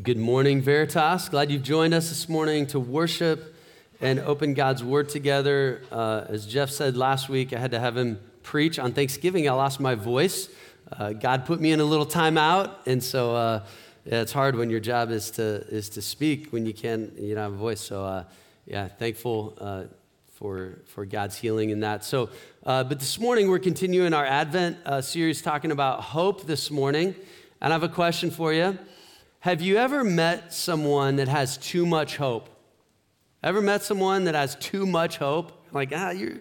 Good morning, Veritas. Glad you've joined us this morning to worship and open God's Word together. Uh, as Jeff said last week, I had to have him preach on Thanksgiving. I lost my voice. Uh, God put me in a little timeout, and so uh, yeah, it's hard when your job is to is to speak when you can't you don't have a voice. So uh, yeah, thankful uh, for for God's healing in that. So, uh, but this morning we're continuing our Advent series talking about hope. This morning, and I have a question for you. Have you ever met someone that has too much hope? Ever met someone that has too much hope? Like, ah, you're a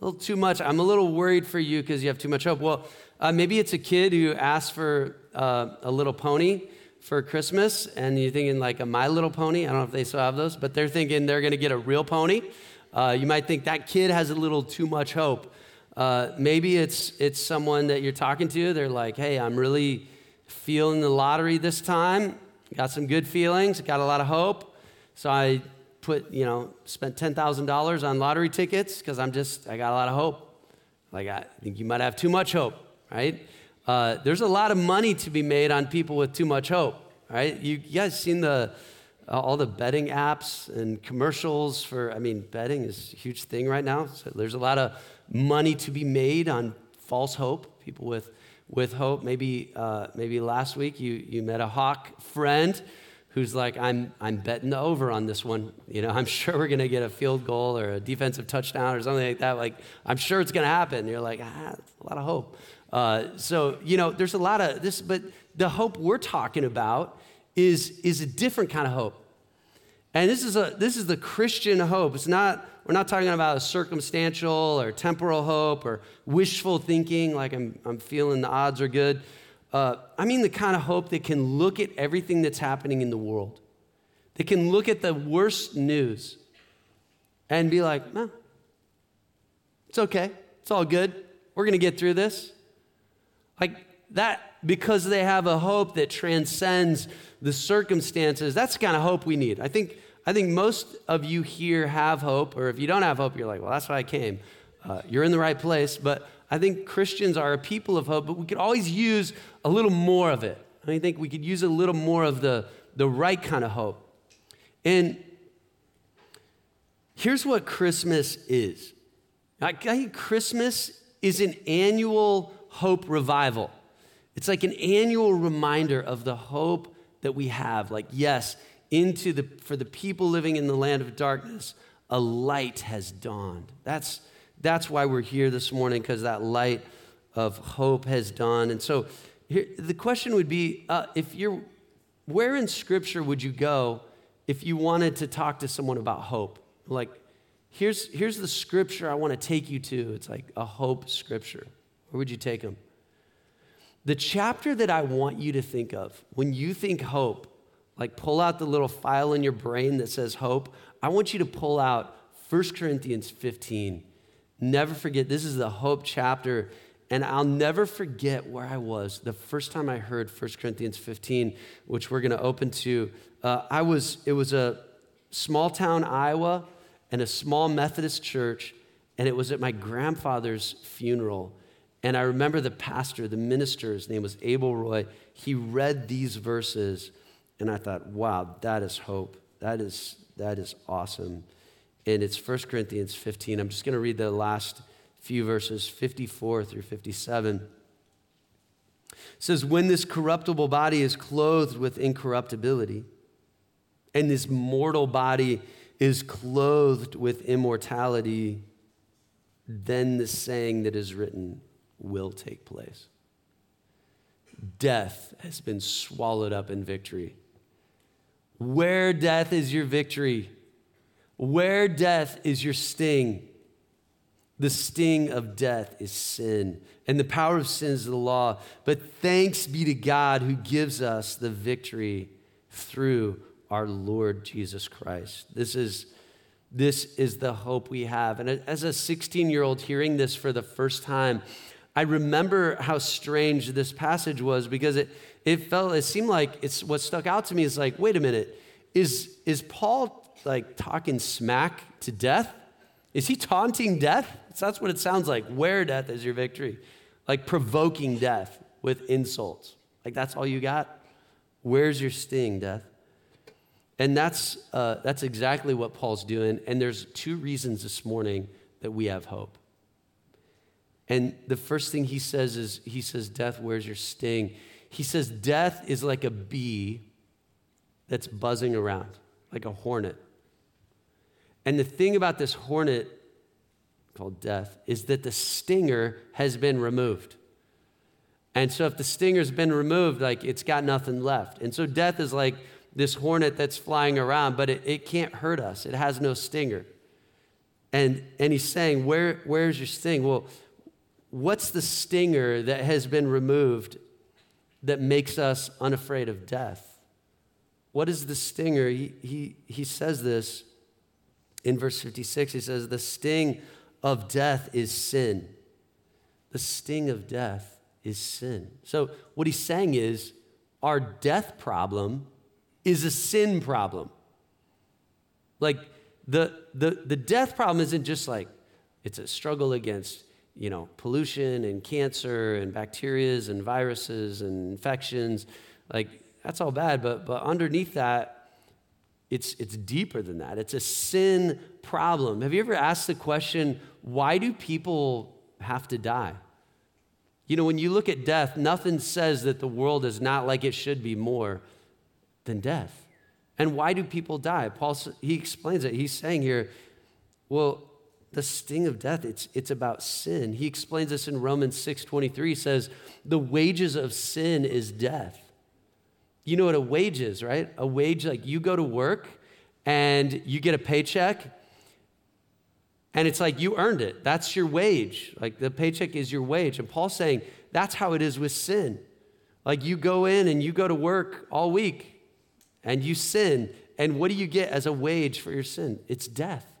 little too much. I'm a little worried for you because you have too much hope. Well, uh, maybe it's a kid who asked for uh, a little pony for Christmas, and you're thinking like a My Little Pony. I don't know if they still have those, but they're thinking they're going to get a real pony. Uh, you might think that kid has a little too much hope. Uh, maybe it's it's someone that you're talking to. They're like, "Hey, I'm really feeling the lottery this time. Got some good feelings, got a lot of hope. So I put, you know, spent $10,000 on lottery tickets because I'm just, I got a lot of hope. Like, I think you might have too much hope, right? Uh, there's a lot of money to be made on people with too much hope, right? You, you guys seen the, uh, all the betting apps and commercials for, I mean, betting is a huge thing right now. So there's a lot of money to be made on false hope, people with with hope. Maybe, uh, maybe last week you, you met a Hawk friend who's like, I'm, I'm betting the over on this one. You know, I'm sure we're going to get a field goal or a defensive touchdown or something like that. Like, I'm sure it's going to happen. You're like, ah, a lot of hope. Uh, so, you know, there's a lot of this, but the hope we're talking about is, is a different kind of hope. And this is, a, this is the Christian hope. It's not we're not talking about a circumstantial or temporal hope or wishful thinking, like I'm, I'm feeling the odds are good. Uh, I mean the kind of hope that can look at everything that's happening in the world, that can look at the worst news and be like, no, it's okay. It's all good. We're going to get through this. Like that, because they have a hope that transcends the circumstances, that's the kind of hope we need. I think I think most of you here have hope, or if you don't have hope, you're like, well, that's why I came. Uh, you're in the right place, but I think Christians are a people of hope, but we could always use a little more of it. I think we could use a little more of the, the right kind of hope. And here's what Christmas is I think Christmas is an annual hope revival. It's like an annual reminder of the hope that we have. Like, yes, into the, for the people living in the land of darkness, a light has dawned. That's, that's why we're here this morning, because that light of hope has dawned. And so here, the question would be uh, if you're, where in Scripture would you go if you wanted to talk to someone about hope? Like, here's, here's the Scripture I want to take you to. It's like a hope Scripture. Where would you take them? The chapter that I want you to think of when you think hope like pull out the little file in your brain that says hope. I want you to pull out 1 Corinthians 15. Never forget, this is the hope chapter. And I'll never forget where I was the first time I heard 1 Corinthians 15, which we're going to open to. Uh, I was, it was a small town Iowa and a small Methodist church, and it was at my grandfather's funeral. And I remember the pastor, the minister, his name was Abel Roy. He read these verses and I thought, wow, that is hope. That is, that is awesome. And it's 1 Corinthians 15. I'm just going to read the last few verses, 54 through 57. It says, When this corruptible body is clothed with incorruptibility, and this mortal body is clothed with immortality, then the saying that is written will take place. Death has been swallowed up in victory. Where death is your victory? Where death is your sting? The sting of death is sin, and the power of sin is the law. But thanks be to God who gives us the victory through our Lord Jesus Christ. This is, this is the hope we have. And as a 16 year old hearing this for the first time, I remember how strange this passage was because it, it felt, it seemed like it's what stuck out to me is like, wait a minute, is, is Paul like talking smack to death? Is he taunting death? That's what it sounds like. Where death is your victory? Like provoking death with insults. Like that's all you got? Where's your sting, death? And that's, uh, that's exactly what Paul's doing. And there's two reasons this morning that we have hope. And the first thing he says is, he says, Death, where's your sting? He says, Death is like a bee that's buzzing around, like a hornet. And the thing about this hornet called death is that the stinger has been removed. And so if the stinger's been removed, like it's got nothing left. And so death is like this hornet that's flying around, but it, it can't hurt us. It has no stinger. And, and he's saying, Where, Where's your sting? Well, what's the stinger that has been removed that makes us unafraid of death? What is the stinger? He, he, he says this in verse 56. He says, The sting of death is sin. The sting of death is sin. So, what he's saying is, our death problem is a sin problem. Like, the, the, the death problem isn't just like it's a struggle against you know pollution and cancer and bacterias and viruses and infections. Like that's all bad but but underneath that it's it's deeper than that. It's a sin problem. Have you ever asked the question why do people have to die? You know when you look at death nothing says that the world is not like it should be more than death. And why do people die? Paul, he explains it. He's saying here, well, the sting of death, it's, it's about sin. He explains this in Romans 6 23. He says, the wages of sin is death. You know what a wage is, right? A wage, like you go to work and you get a paycheck, and it's like you earned it. That's your wage. Like the paycheck is your wage. And Paul's saying that's how it is with sin. Like you go in and you go to work all week and you sin. And what do you get as a wage for your sin? It's death.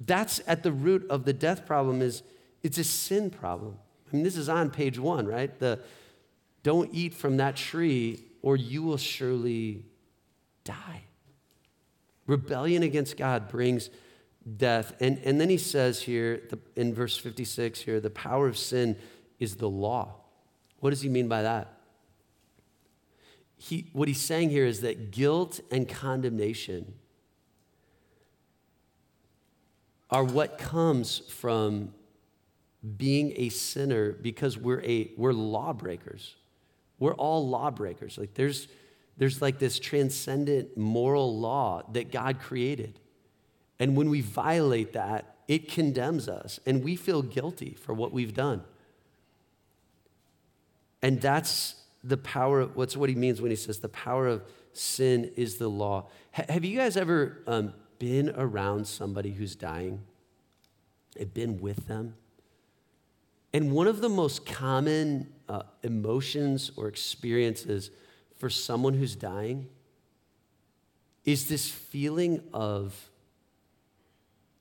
That's at the root of the death problem is it's a sin problem. I mean, this is on page one, right? The don't eat from that tree or you will surely die. Rebellion against God brings death. And, and then he says here the, in verse 56 here, the power of sin is the law. What does he mean by that? he, what he's saying here is that guilt and condemnation are what comes from being a sinner because we're a we're lawbreakers. We're all lawbreakers. Like there's there's like this transcendent moral law that God created. And when we violate that, it condemns us and we feel guilty for what we've done. And that's the power of what's what he means when he says the power of sin is the law. H- have you guys ever um, been around somebody who's dying? And been with them? And one of the most common uh, emotions or experiences for someone who's dying is this feeling of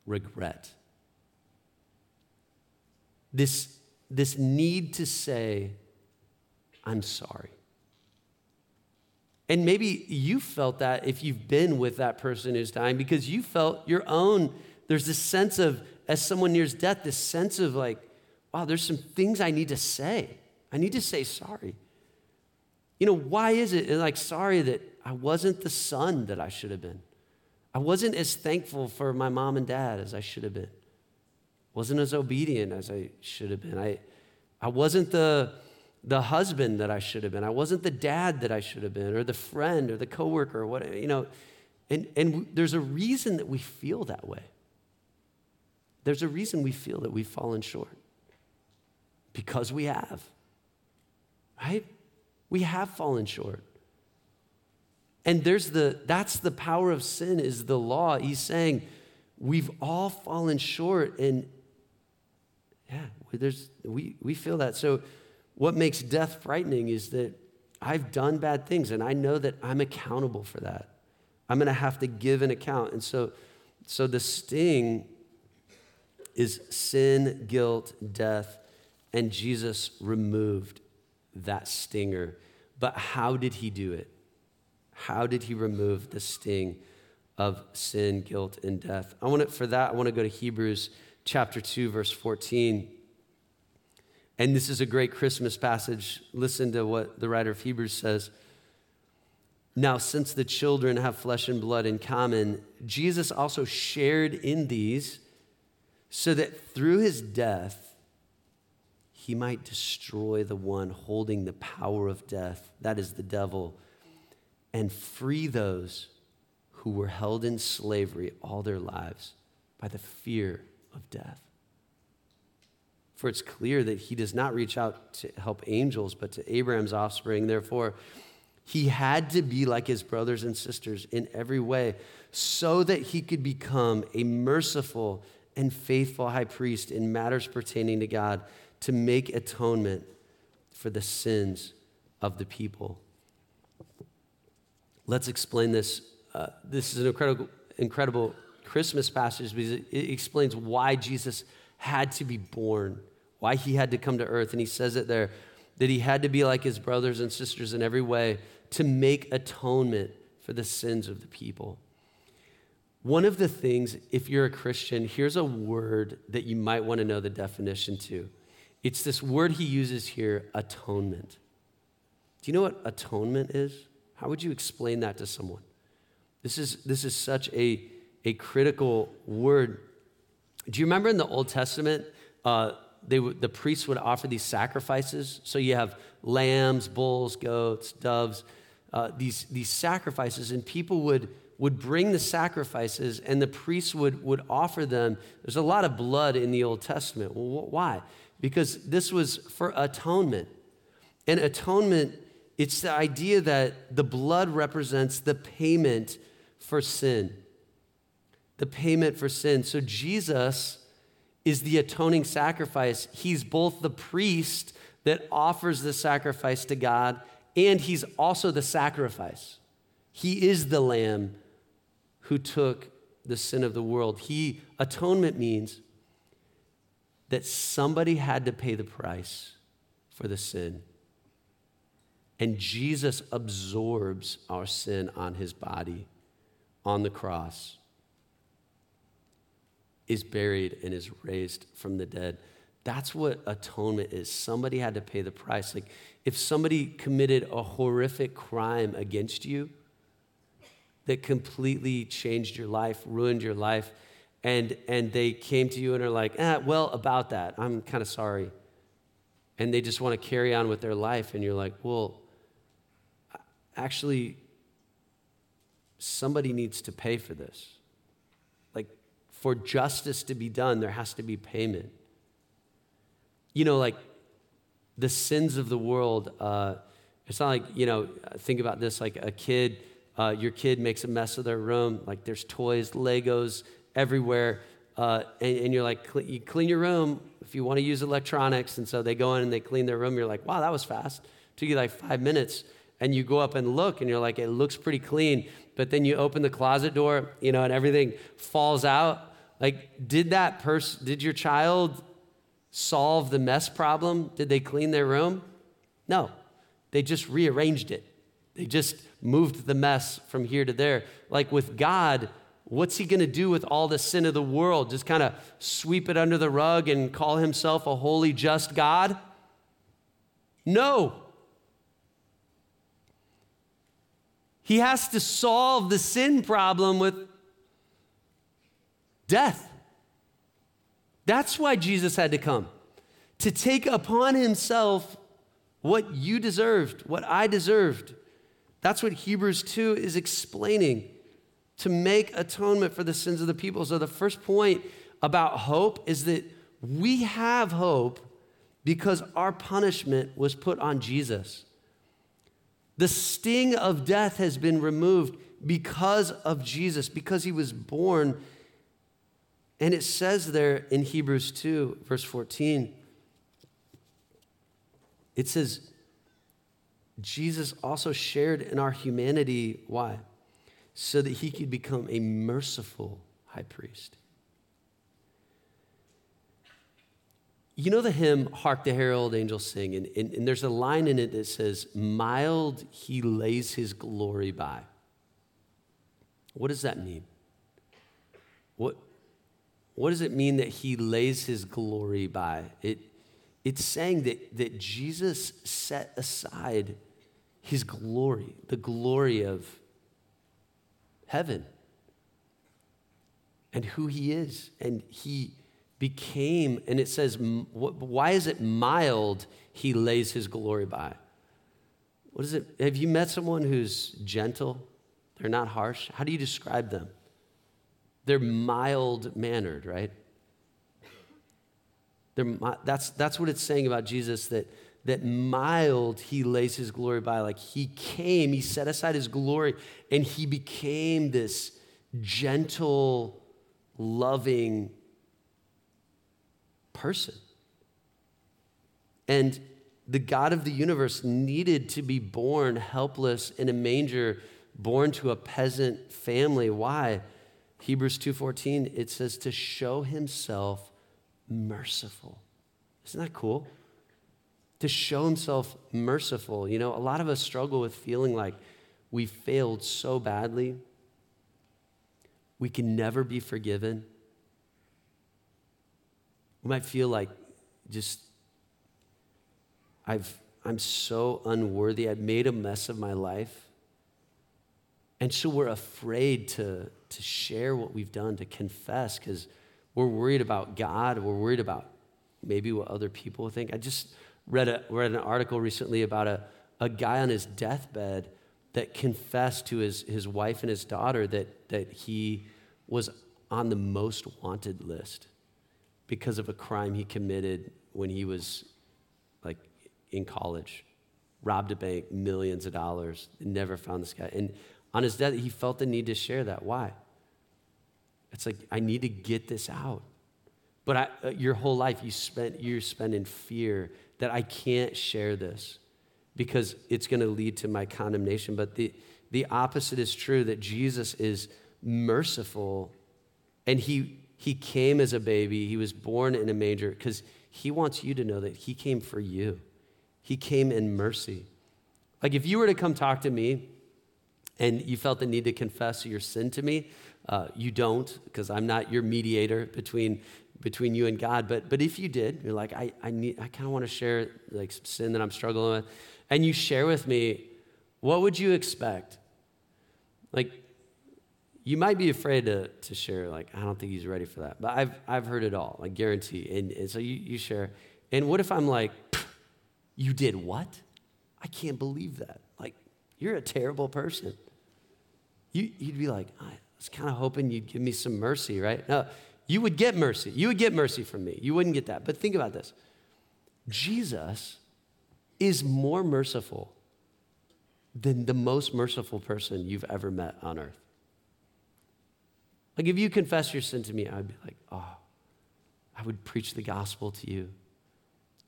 regret. This, this need to say, I'm sorry. And maybe you felt that if you've been with that person who's dying because you felt your own, there's this sense of, as someone nears death, this sense of like, wow, there's some things I need to say. I need to say sorry. You know, why is it like sorry that I wasn't the son that I should have been? I wasn't as thankful for my mom and dad as I should have been. Wasn't as obedient as I should have been. I, I wasn't the the husband that I should have been. I wasn't the dad that I should have been, or the friend, or the coworker, or what, you know. And, and there's a reason that we feel that way. There's a reason we feel that we've fallen short. Because we have. Right? We have fallen short. And there's the that's the power of sin is the law. He's saying we've all fallen short and yeah, there's we we feel that. So what makes death frightening is that I've done bad things and I know that I'm accountable for that. I'm going to have to give an account. And so, so the sting is sin, guilt, death, and Jesus removed that stinger. But how did he do it? How did he remove the sting of sin, guilt, and death? I want to, for that, I want to go to Hebrews chapter 2, verse 14. And this is a great Christmas passage. Listen to what the writer of Hebrews says. Now, since the children have flesh and blood in common, Jesus also shared in these so that through his death, he might destroy the one holding the power of death, that is the devil, and free those who were held in slavery all their lives by the fear of death. For it's clear that he does not reach out to help angels, but to Abraham's offspring. Therefore, he had to be like his brothers and sisters in every way so that he could become a merciful and faithful high priest in matters pertaining to God to make atonement for the sins of the people. Let's explain this. Uh, this is an incredible, incredible Christmas passage because it, explains why Jesus had to be born, why he had to come to earth. And he says it there that he had to be like his brothers and sisters in every way to make atonement for the sins of the people. One of the things, if you're a Christian, here's a word that you might want to know the definition to. It's this word he uses here, atonement. Do you know what atonement is? How would you explain that to someone? This is, this is such a, a critical word. Do you remember in the Old Testament, uh, they the priests would offer these sacrifices? So you have lambs, bulls, goats, doves, uh, these, these sacrifices, and people would, would bring the sacrifices, and the priests would, would offer them. There's a lot of blood in the Old Testament. Well, wh- why? because this was for atonement. And atonement, it's the idea that the blood represents the payment for sin. The payment for sin. So Jesus is the atoning sacrifice. He's both the priest that offers the sacrifice to God, and he's also the sacrifice. He is the lamb who took the sin of the world. He atonement means that somebody had to pay the price for the sin. And Jesus absorbs our sin on his body on the cross, is buried, and is raised from the dead. That's what atonement is. Somebody had to pay the price. Like if somebody committed a horrific crime against you that completely changed your life, ruined your life, and and they came to you and are like, ah, well, about that, I'm kind of sorry. And they just want to carry on with their life, and you're like, well, actually, somebody needs to pay for this. For justice to be done, there has to be payment. You know, like the sins of the world. Uh, it's not like you know. Think about this: like a kid, uh, your kid makes a mess of their room. Like there's toys, Legos everywhere. Uh, and, and, you're like, you clean your room if you want to use electronics. And so they go in and they clean their room. You're like, wow, that was fast. It took you like five minutes. And you go up and look and you're like, it looks pretty clean. But then you open the closet door, you know, and everything falls out. Like, did that person, did your child solve the mess problem? Did they clean their room? No. They just rearranged it. They just moved the mess from here to there. Like with God, What's he going to do with all the sin of the world? Just kind of sweep it under the rug and call himself a holy, just God? No. He has to solve the sin problem with death. That's why Jesus had to come to take upon himself what you deserved, what I deserved. That's what Hebrews 2 is explaining to make atonement for the sins of the people. So, the first point about hope is that we have hope because our punishment was put on Jesus. The sting of death has been removed because of Jesus, because he was born. And it says there in Hebrews 2, verse 14, it says, Jesus also shared in our humanity. Why? so that he could become a merciful high priest. You know the hymn, Hark the Herald Angels Sing, and, and, and, there's a line in it that says, Mild he lays his glory by. What does that mean? What, what does it mean that he lays his glory by? It, it's saying that, that Jesus set aside his glory, the glory of heaven and who he is. And he became, and it says, why is it mild he lays his glory by? What is it? Have you met someone who's gentle? They're not harsh. How do you describe them? They're mild mannered, right? They're, that's, that's what it's saying about Jesus that, that mild he lays his glory by. Like he came, he set aside his glory, and he became this gentle, loving person. And the God of the universe needed to be born helpless in a manger, born to a peasant family. Why? Hebrews 2:14 it says to show himself merciful. Isn't that cool? To show himself merciful. You know, a lot of us struggle with feeling like we failed so badly. We can never be forgiven. We might feel like just I've I'm so unworthy. I've made a mess of my life. And so we're afraid to, to share what we've done, to confess, because we're worried about God. We're worried about maybe what other people think. I just read, a, read an article recently about a, a guy on his deathbed that confessed to his, his wife and his daughter that, that he was on the most wanted list because of a crime he committed when he was like in college robbed a bank millions of dollars never found this guy and on his death he felt the need to share that. Why? It's like i need to get this out. But I, uh, your whole life you spent you spend in fear that i can't share this because it's going to lead to my condemnation. But the, the opposite is true that jesus is merciful and he he came as a baby. He was born in a manger because he wants you to know that he came for you. He came in mercy. Like if you were to come talk to me and you felt the need to confess your sin to me uh, you don't because i'm not your mediator between between you and god. But but if you did you're like i, I need i kind of want to share like sin that i'm struggling with. And you share with me what would you expect? Like you might be afraid to, to share like i don't think he's ready for that. But i've, I've heard it all like guarantee. And, and so you, you share. And what if i'm like you did what? I can't believe that. Like you're a terrible person you, you'd be like i was kind of hoping you'd give me some mercy right no you would get mercy you would get mercy from me you wouldn't get that but think about this jesus is more merciful than the most merciful person you've ever met on earth like if you confess your sin to me, I'd be like, oh, I would preach the gospel to you.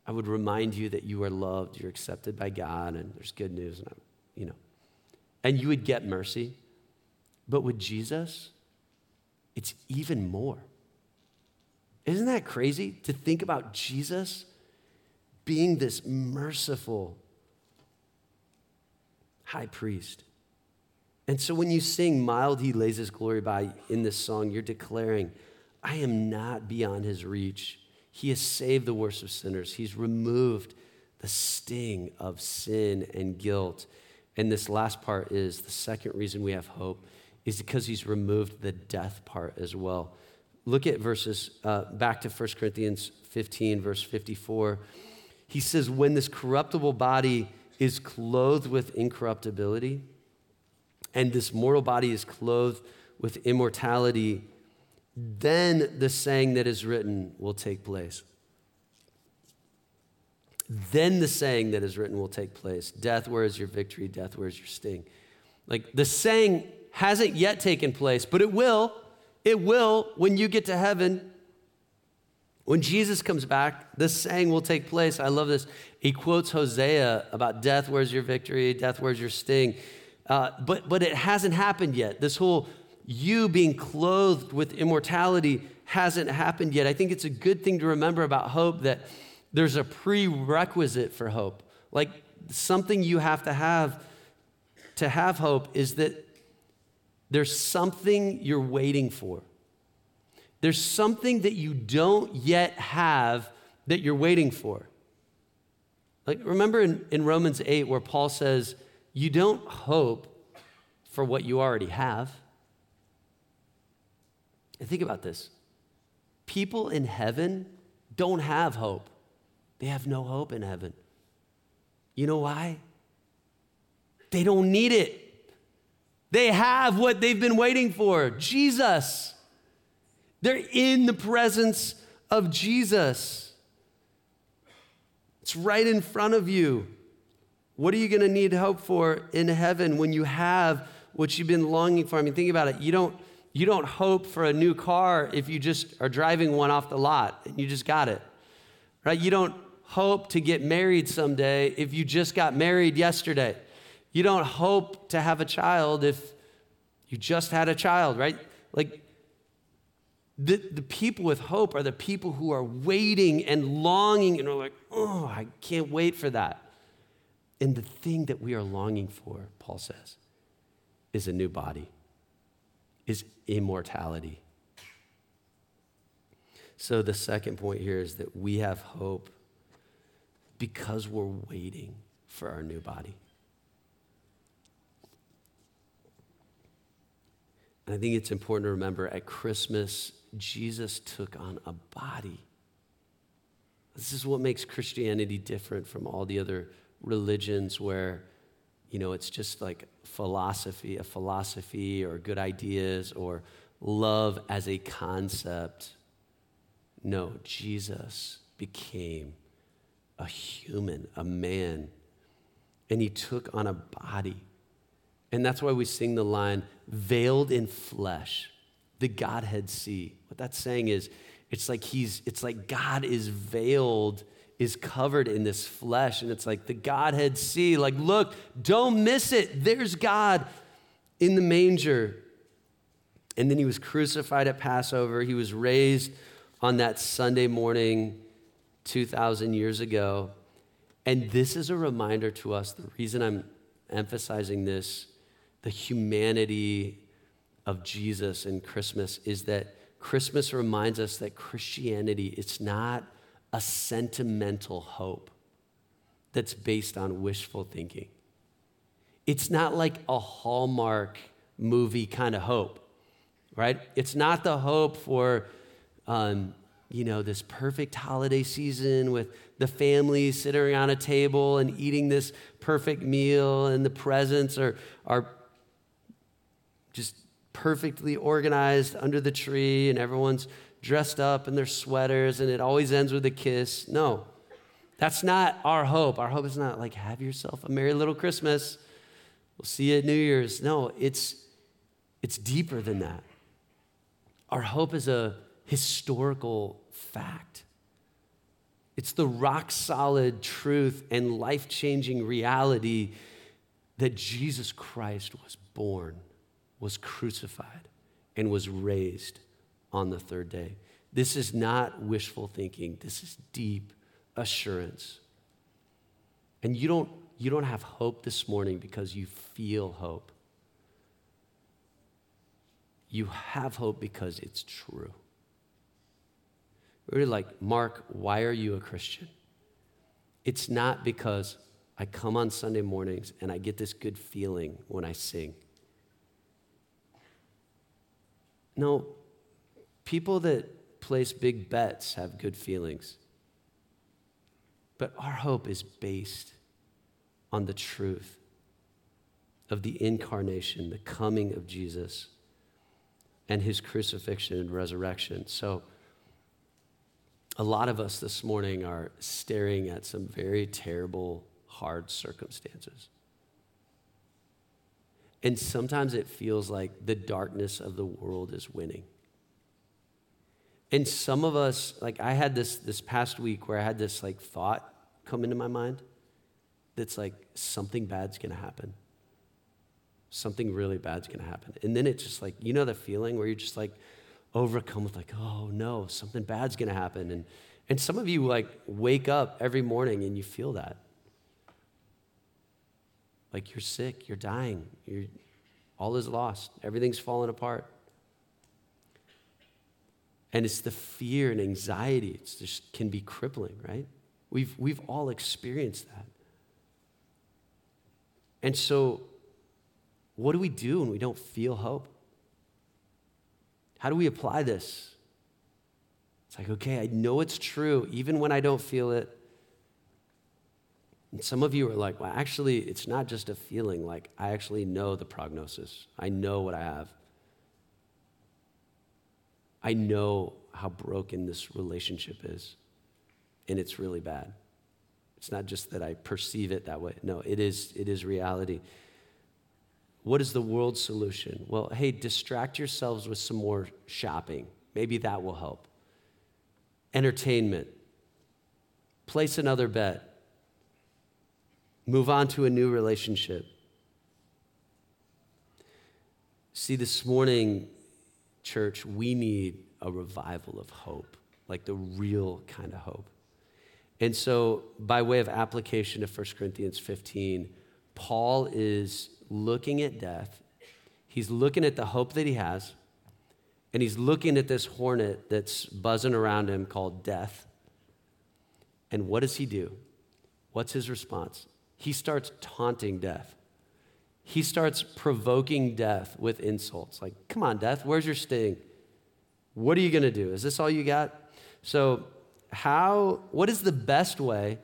I would remind you that you are loved, you're accepted by God, and there's good news, and I'm, you know. And you would get mercy. But with Jesus, it's even more. Isn't that crazy to think about Jesus being this merciful high priest? And so when you sing Mild He Lays His Glory By in this song, you're declaring, I am not beyond His reach. He has saved the worst of sinners, He's removed the sting of sin and guilt. And this last part is the second reason we have hope is because He's removed the death part as well. Look at verses uh, back to 1 Corinthians 15, verse 54. He says, When this corruptible body is clothed with incorruptibility, and this mortal body is clothed with immortality, then the saying that is written will take place. Then the saying that is written will take place Death, where is your victory? Death, where is your sting? Like the saying hasn't yet taken place, but it will. It will when you get to heaven. When Jesus comes back, this saying will take place. I love this. He quotes Hosea about death, where's your victory? Death, where's your sting? Uh, but, but it hasn't happened yet. This whole you being clothed with immortality hasn't happened yet. I think it's a good thing to remember about hope that there's a prerequisite for hope. Like something you have to have to have hope is that there's something you're waiting for. There's something that you don't yet have that you're waiting for. Like, remember in, in Romans 8 where Paul says, you don't hope for what you already have. And think about this people in heaven don't have hope, they have no hope in heaven. You know why? They don't need it. They have what they've been waiting for Jesus. They're in the presence of Jesus. It's right in front of you. What are you going to need hope for in heaven when you have what you've been longing for? I mean, think about it. You don't, you don't hope for a new car if you just are driving one off the lot and you just got it, right? You don't hope to get married someday if you just got married yesterday. You don't hope to have a child if you just had a child, right? Like, the, the people with hope are the people who are waiting and longing and are like, oh, I can't wait for that. And the thing that we are longing for, Paul says, is a new body, is immortality. So the second point here is that we have hope because we're waiting for our new body. And I think it's important to remember at Christmas, Jesus took on a body. This is what makes Christianity different from all the other religions where, you know, it's just like philosophy, a philosophy or good ideas or love as a concept. No, Jesus became a human, a man, and he took on a body. And that's why we sing the line, veiled in flesh, the Godhead see. What that's saying is, it's like he's, it's like God is veiled, is covered in this flesh. And it's like the Godhead see, like, look, don't miss it. There's God in the manger. And then he was crucified at Passover. He was raised on that Sunday morning 2,000 years ago. And this is a reminder to us. The reason I'm emphasizing this the humanity of Jesus in Christmas is that Christmas reminds us that Christianity it's not a sentimental hope that's based on wishful thinking. It's not like a Hallmark movie kind of hope, right? It's not the hope for, um, you know, this perfect holiday season with the family sitting around a table and eating this perfect meal and the presents are, are just perfectly organized under the tree and everyone's dressed up in their sweaters and it always ends with a kiss. No, that's not our hope. Our hope is not like, have yourself a merry little Christmas. We'll see you at New Year's. No, it's, it's deeper than that. Our hope is a historical fact. It's the rock solid truth and life changing reality that Jesus Christ was born was crucified and was raised on the third day. This is not wishful thinking, this is deep assurance. And you don't, you don't have hope this morning because you feel hope. You have hope because it's true. Really like, Mark, why are you a Christian? It's not because I come on Sunday mornings and I get this good feeling when I sing. No, people that place big bets have good feelings. But our hope is based on the truth of the incarnation, the coming of Jesus, and his crucifixion and resurrection. So, a lot of us this morning are staring at some very terrible, hard circumstances. And sometimes it feels like the darkness of the world is winning. And some of us, like I had this this past week where I had this like thought come into my mind that's like something bad's gonna happen. Something really bad's gonna happen. And then it's just like, you know the feeling where you're just like overcome with like, oh no, something bad's gonna happen. And and some of you like wake up every morning and you feel that. Like you're sick, you're dying, you're, all is lost, everything's falling apart. And it's the fear and anxiety, it just can be crippling, right? We've, we've all experienced that. And so, what do we do when we don't feel hope? How do we apply this? It's like, okay, I know it's true, even when I don't feel it. And some of you are like, well, actually, it's not just a feeling. Like, I actually know the prognosis, I know what I have. I know how broken this relationship is, and it's really bad. It's not just that I perceive it that way. No, it is, it is reality. What is the world's solution? Well, hey, distract yourselves with some more shopping. Maybe that will help. Entertainment. Place another bet. Move on to a new relationship. See, this morning, church, we need a revival of hope, like the real kind of hope. And so, by way of application of 1 Corinthians 15, Paul is looking at death. He's looking at the hope that he has, and he's looking at this hornet that's buzzing around him called death. And what does he do? What's his response? He starts taunting death. He starts provoking death with insults. Like, come on, death, where's your sting? What are you going to do? Is this all you got? So, how, what is the best way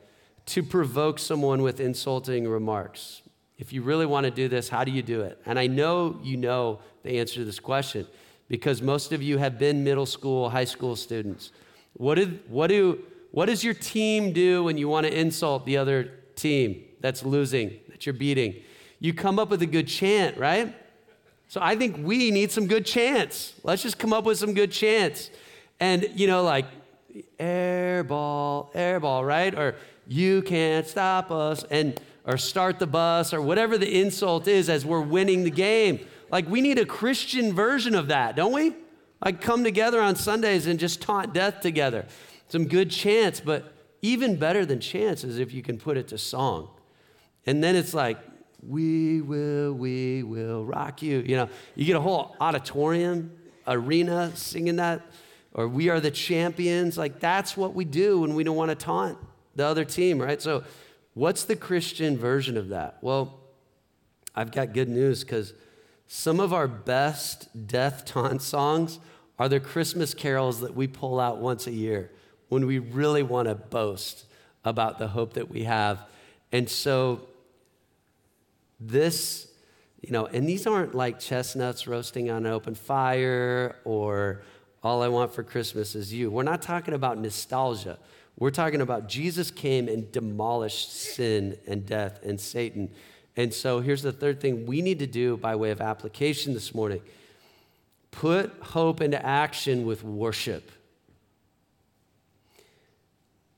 to provoke someone with insulting remarks? If you really want to do this, how do you do it? And I know you know the answer to this question because most of you have been middle school, high school students. What, did, what, do, what does your team do when you want to insult the other team that's losing, that you're beating? You come up with a good chant, right? So I think we need some good chants. Let's just come up with some good chants. And, you know, like, air ball, air ball, right? Or you can't stop us, and or start the bus, or whatever the insult is as we're winning the game. Like, we need a Christian version of that, don't we? Like, come together on Sundays and just taunt death together. Some good chants, but even better than chants is if you can put it to song. And then it's like, we will, we will rock you. You know, you get a whole auditorium, arena singing that, or we are the champions. Like that's what we do when we don't want to taunt the other team, right? So, what's the Christian version of that? Well, I've got good news because some of our best death taunt songs are the Christmas carols that we pull out once a year when we really want to boast about the hope that we have. And so, this, you know, and these aren't like chestnuts roasting on an open fire or all I want for Christmas is you. We're not talking about nostalgia. We're talking about Jesus came and demolished sin and death and Satan. And so here's the third thing we need to do by way of application this morning put hope into action with worship.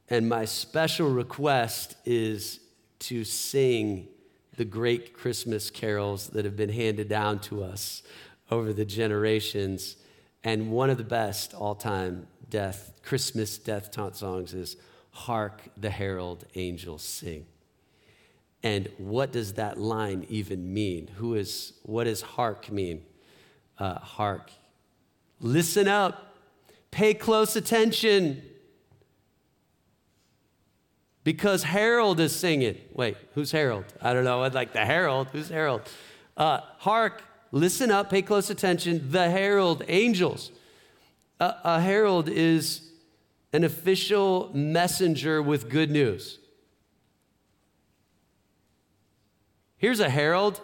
And my special request is to sing the great Christmas carols that have been handed down to us over the generations. And one of the best all time death, Christmas death taunt songs is Hark the Herald Angels Sing. And what does that line even mean? Who is, what does hark mean? Uh, hark. Listen up, pay close attention because Harold is singing. Wait, who's Harold? I don't know. I'd like the Herald. Who's Harold? Uh, hark, listen up, pay close attention. The Herald angels. Uh, a herald is an official messenger with good news. Here's a herald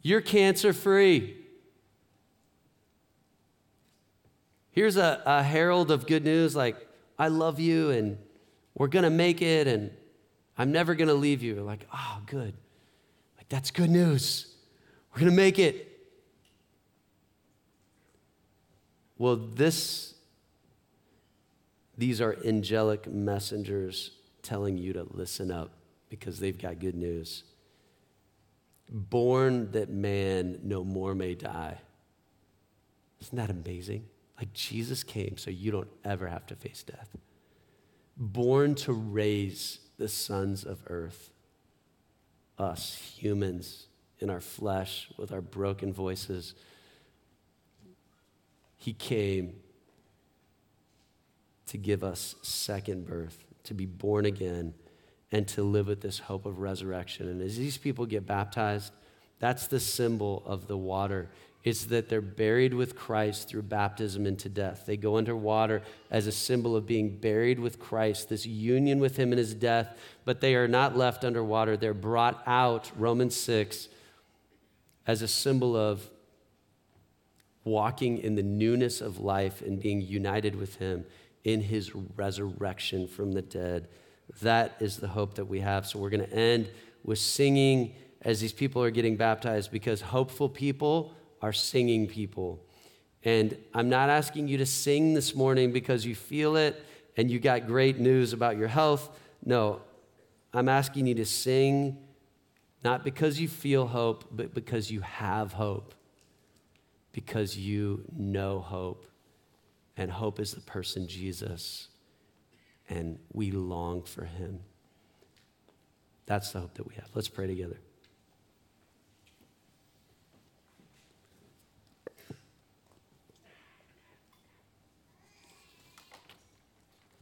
you're cancer free. Here's a, a herald of good news like, I love you and we're going to make it and I'm never going to leave you. Like, oh, good. Like, that's good news. We're going to make it. Well, this, these are angelic messengers telling you to listen up because they've got good news. Born that man no more may die. Isn't that amazing? Like Jesus came so you don't ever have to face death born to raise the sons of earth, us humans in our flesh with our broken voices. He came to give us second birth, to be born again and to live with this hope of resurrection. And as these people get baptized, that's the symbol of the water. It's that they're buried with Christ through baptism into death. They go under water as a symbol of being buried with Christ, this union with Him in His death, but they are not left underwater. They're brought out, Romans 6, as a symbol of walking in the newness of life and being united with Him in His resurrection from the dead. That is the hope that we have. So we're going to end with singing as these people are getting baptized because hopeful people are singing people. And I'm not asking you to sing this morning because you feel it and you got great news about your health. No, I'm asking you to sing not because you feel hope, but because you have hope, because you know hope. And hope is the person Jesus, and we long for him. That's the hope that we have. Let's pray together.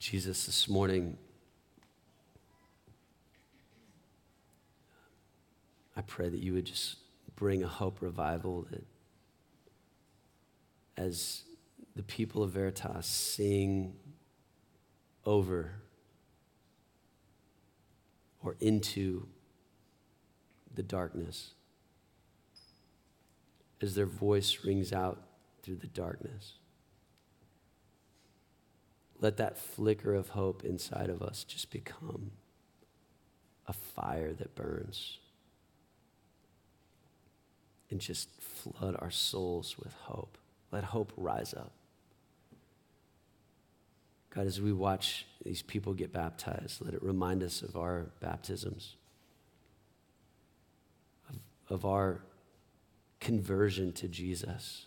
Jesus, this morning, I pray that you would just bring a hope revival that as the people of Veritas sing over or into the darkness, as their voice rings out through the darkness let that flicker of hope inside of us just become a fire that burns and just flood our souls with hope. Let hope rise up. God, as we watch these people get baptized, let it remind us of our baptisms, of, of our conversion to Jesus,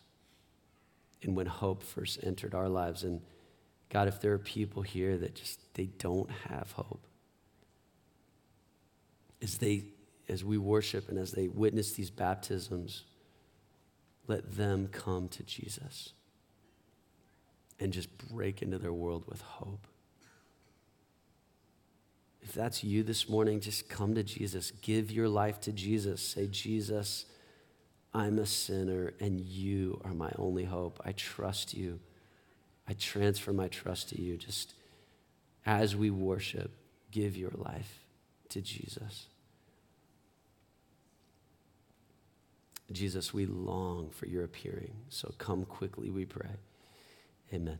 and when hope first entered our lives. And God, if there are people here that just they don't have hope, as they as we worship and as they witness these baptisms, let them come to Jesus and just break into their world with hope. If that's you this morning, just come to Jesus. Give your life to Jesus. Say, Jesus, I'm a sinner and you are my only hope. I trust you. I transfer my trust to you. Just as we worship, give your life to Jesus. Jesus, we long for your appearing. So come quickly, we pray. Amen.